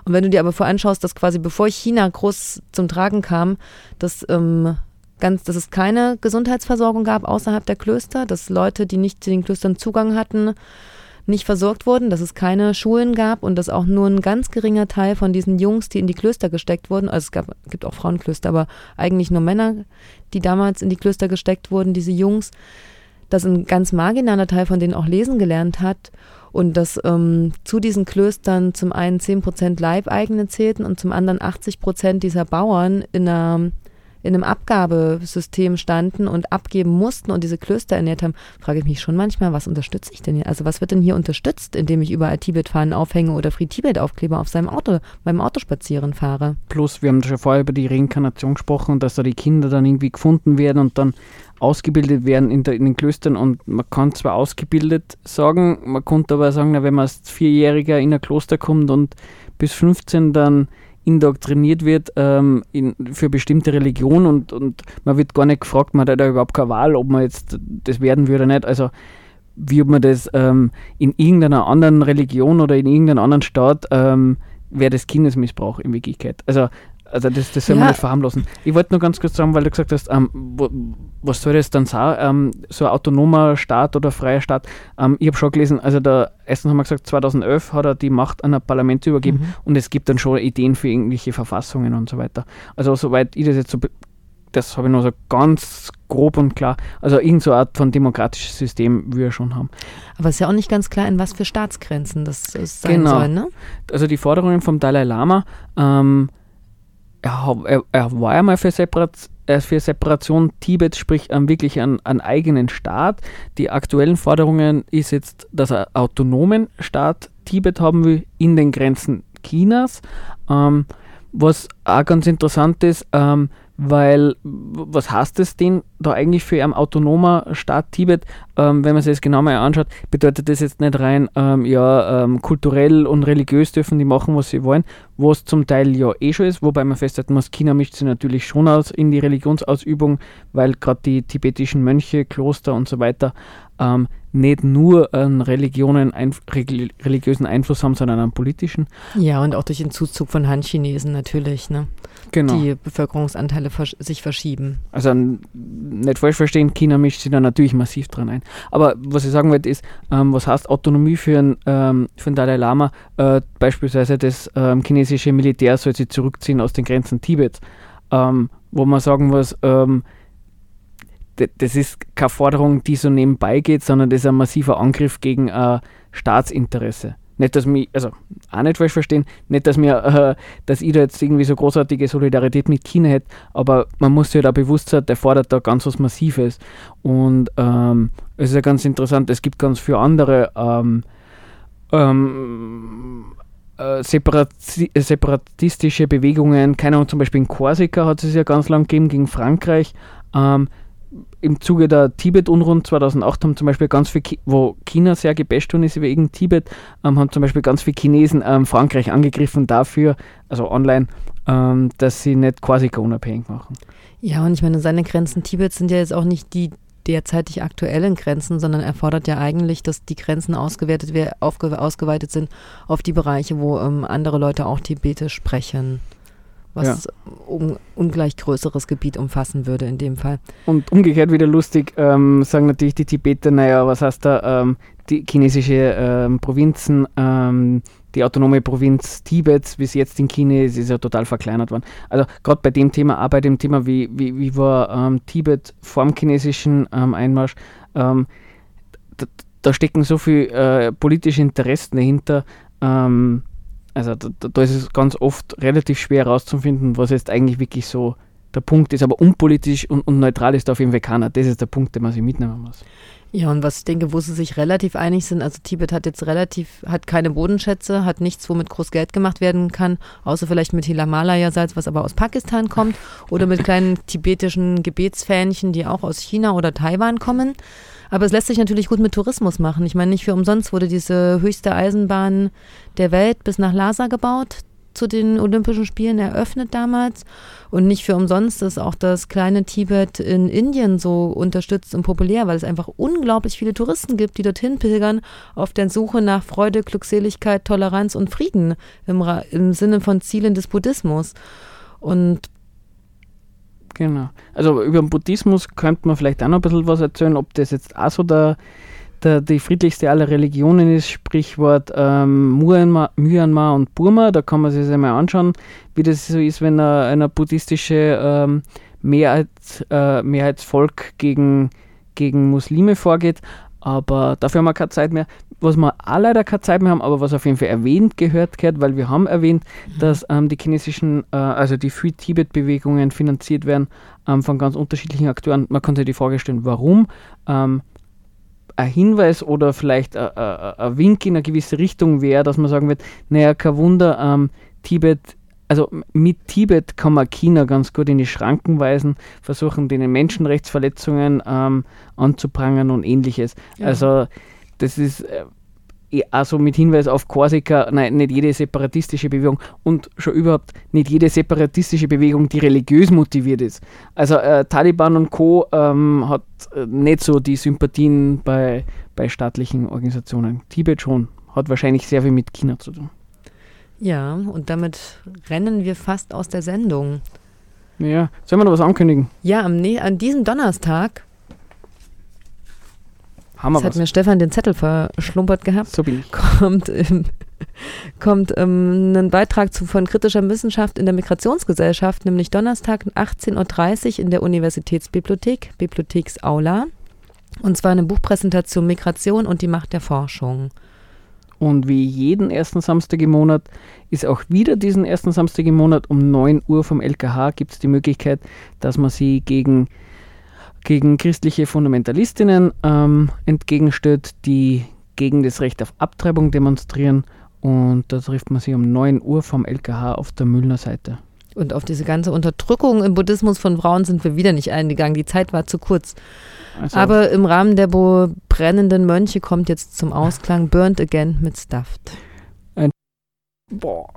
Und wenn du dir aber vor anschaust, dass quasi bevor China groß zum Tragen kam, dass ähm, ganz, dass es keine Gesundheitsversorgung gab außerhalb der Klöster, dass Leute, die nicht zu den Klöstern Zugang hatten, nicht versorgt wurden, dass es keine Schulen gab und dass auch nur ein ganz geringer Teil von diesen Jungs, die in die Klöster gesteckt wurden, also es gab, gibt auch Frauenklöster, aber eigentlich nur Männer, die damals in die Klöster gesteckt wurden, diese Jungs, dass ein ganz marginaler Teil von denen auch lesen gelernt hat und dass ähm, zu diesen Klöstern zum einen 10% Leibeigene zählten und zum anderen 80% dieser Bauern in einer in einem Abgabesystem standen und abgeben mussten und diese Klöster ernährt haben, frage ich mich schon manchmal, was unterstütze ich denn hier? Also was wird denn hier unterstützt, indem ich überall Tibet-Fahnen aufhänge oder Free Tibet-Aufkleber auf seinem Auto, beim Auto spazieren fahre? Plus, wir haben schon vorher über die Reinkarnation gesprochen, dass da die Kinder dann irgendwie gefunden werden und dann ausgebildet werden in, der, in, den Klöstern und man kann zwar ausgebildet sagen, man konnte aber sagen, na, wenn man als Vierjähriger in ein Kloster kommt und bis 15 dann indoktriniert wird ähm, in, für bestimmte Religionen und, und man wird gar nicht gefragt, man hat da überhaupt keine Wahl, ob man jetzt das werden würde oder nicht. Also wie ob man das ähm, in irgendeiner anderen Religion oder in irgendeinem anderen Staat ähm, wäre das Kindesmissbrauch in Wirklichkeit. Also also das, das soll ja. man nicht verharmlosen. Ich wollte nur ganz kurz sagen, weil du gesagt hast, ähm, wo, was soll das dann sein, ähm, so ein autonomer Staat oder freier Staat? Ähm, ich habe schon gelesen, also da, erstens haben wir gesagt, 2011 hat er die Macht an ein Parlament übergeben mhm. und es gibt dann schon Ideen für irgendwelche Verfassungen und so weiter. Also soweit ich das jetzt so, das habe ich nur so ganz grob und klar, also irgendeine so Art von demokratisches System würde er schon haben. Aber es ist ja auch nicht ganz klar, in was für Staatsgrenzen das, das sein genau. soll, ne? Also die Forderungen vom Dalai Lama, ähm, er, er, er war ja mal für, Separat, äh, für Separation Tibets, sprich ähm, wirklich einen, einen eigenen Staat. Die aktuellen Forderungen ist jetzt, dass er autonomen Staat Tibet haben will in den Grenzen Chinas. Ähm, was auch ganz interessant ist, ähm, weil was heißt das denn da eigentlich für ein autonomer Staat Tibet? Ähm, wenn man sich das genau mal anschaut, bedeutet das jetzt nicht rein, ähm, ja, ähm, kulturell und religiös dürfen die machen, was sie wollen, was zum Teil ja eh schon ist, wobei man festhalten muss, China mischt sich natürlich schon aus in die Religionsausübung, weil gerade die tibetischen Mönche, Kloster und so weiter ähm, nicht nur einen Religionen, reli- religiösen Einfluss haben, sondern einen politischen. Ja, und auch durch den Zuzug von Han-Chinesen natürlich, ne? Genau. Die Bevölkerungsanteile versch sich verschieben. Also nicht falsch verstehen, China mischt sich da natürlich massiv dran ein. Aber was ich sagen wollte ist, ähm, was heißt Autonomie für einen, ähm, für den Dalai Lama? Äh, beispielsweise das ähm, chinesische Militär soll sich zurückziehen aus den Grenzen Tibets. Ähm, wo man sagen muss, ähm, das ist keine Forderung, die so nebenbei geht, sondern das ist ein massiver Angriff gegen äh, Staatsinteresse. Nicht, dass mich, also auch nicht falsch verstehen, nicht, dass mir, äh, dass ich da jetzt irgendwie so großartige Solidarität mit China hätte, aber man muss sich halt auch bewusst sein, der fordert da ganz was Massives. Und ähm, es ist ja ganz interessant, es gibt ganz viele andere ähm, ähm, äh, separati separatistische Bewegungen, keine Ahnung, zum Beispiel in Korsika hat es ja ganz lang gegeben gegen Frankreich. Ähm, Im Zuge der Tibet-Unruhen 2008 haben zum Beispiel ganz viele, Ki wo China sehr gebasht worden ist wegen Tibet, ähm, haben zum Beispiel ganz viele Chinesen ähm, Frankreich angegriffen dafür, also online, ähm, dass sie nicht Korsika unabhängig machen. Ja, und ich meine, seine Grenzen Tibets sind ja jetzt auch nicht die derzeitig aktuellen Grenzen, sondern er fordert ja eigentlich, dass die Grenzen ausgewertet ausgeweitet sind auf die Bereiche, wo ähm, andere Leute auch Tibetisch sprechen. Was un ungleich größeres Gebiet umfassen würde in dem Fall. Und umgekehrt wieder lustig, ähm, sagen natürlich die Tibeter, naja, was heißt da, ähm, die chinesische ähm, Provinzen, ähm, die autonome Provinz Tibets, wie es jetzt in China ist, ist ja total verkleinert worden. Also gerade bei dem Thema, auch bei dem Thema, wie, wie, wie war ähm, Tibet vor dem chinesischen ähm, Einmarsch, da, da stecken so viele äh, politische Interessen dahinter. Ähm, also da, da ist es ganz oft relativ schwer herauszufinden, was jetzt eigentlich wirklich so der Punkt ist. Aber unpolitisch und, und neutral ist da auf jeden Fall keiner. Das ist der Punkt, den man sich mitnehmen muss. Ja, und was ich denke, wo sie sich relativ einig sind, also Tibet hat jetzt relativ, hat keine Bodenschätze, hat nichts, womit groß Geld gemacht werden kann, außer vielleicht mit Himalaya-Salz, was aber aus Pakistan kommt, oder mit kleinen tibetischen Gebetsfähnchen, die auch aus China oder Taiwan kommen. Aber es lässt sich natürlich gut mit Tourismus machen. Ich meine, nicht für umsonst wurde diese höchste Eisenbahn der Welt bis nach Lhasa gebaut, zu den Olympischen Spielen eröffnet damals. Und nicht für umsonst ist auch das kleine Tibet in Indien so unterstützt und populär, weil es einfach unglaublich viele Touristen gibt, die dorthin pilgern, auf der Suche nach Freude, Glückseligkeit, Toleranz und Frieden im, im Sinne von Zielen des Buddhismus. Und Genau. Also über den Buddhismus könnte man vielleicht auch noch ein bisschen was erzählen, ob das jetzt auch so der, der, die friedlichste aller Religionen ist, Sprichwort ähm, Myanmar, Myanmar und Burma. Da kann man sich das einmal anschauen, wie das so ist, wenn eine, eine buddhistische ähm, Mehrheit, äh, Mehrheitsvolk gegen, gegen Muslime vorgeht. Aber dafür haben wir keine Zeit mehr. Was wir auch leider keine Zeit mehr haben, aber was auf jeden Fall erwähnt gehört, gehört weil wir haben erwähnt, dass ähm, die chinesischen, äh, also die Free Tibet-Bewegungen finanziert werden ähm, von ganz unterschiedlichen Akteuren. Man kann sich die Frage stellen, warum? Ähm, ein Hinweis oder vielleicht ein- ein ein Wink in eine gewisse Richtung wäre, dass man sagen wird, naja, kein Wunder, ähm, Tibet, also mit Tibet kann man China ganz gut in die Schranken weisen, versuchen, denen Menschenrechtsverletzungen ähm, anzuprangern und ähnliches. Ja. Also das ist also mit Hinweis auf Korsika, nein, nicht jede separatistische Bewegung und schon überhaupt nicht jede separatistische Bewegung, die religiös motiviert ist. Also äh, Taliban und Co. Ähm, hat äh, nicht so die Sympathien bei, bei staatlichen Organisationen. Tibet schon, hat wahrscheinlich sehr viel mit China zu tun. ja, und damit rennen wir fast aus der Sendung. Ja, sollen wir noch was ankündigen? Ja, am, an diesem Donnerstag, Wir das hat was? mir Stefan den Zettel verschlumpert gehabt, So bin ich. kommt, ähm, kommt ähm, ein Beitrag zu, von kritischer Wissenschaft in der Migrationsgesellschaft, nämlich Donnerstag 18.30 Uhr in der Universitätsbibliothek, Bibliotheksaula. Und zwar eine Buchpräsentation Migration und die Macht der Forschung. Und wie jeden ersten Samstag im Monat ist auch wieder diesen ersten Samstag im Monat um 9 Uhr vom LKH gibt es die Möglichkeit, dass man sie gegen, gegen christliche Fundamentalistinnen ähm, entgegenstellt, die gegen das Recht auf Abtreibung demonstrieren. Und da trifft man sie um 9 Uhr vom LKH auf der Müllner Seite. Und auf diese ganze Unterdrückung im Buddhismus von Frauen sind wir wieder nicht eingegangen. Die Zeit war zu kurz. Also, Aber im Rahmen der Bo brennenden Mönche kommt jetzt zum Ausklang Burnt Again mit Stuffed. boah,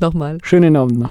Nochmal. schönen Abend noch.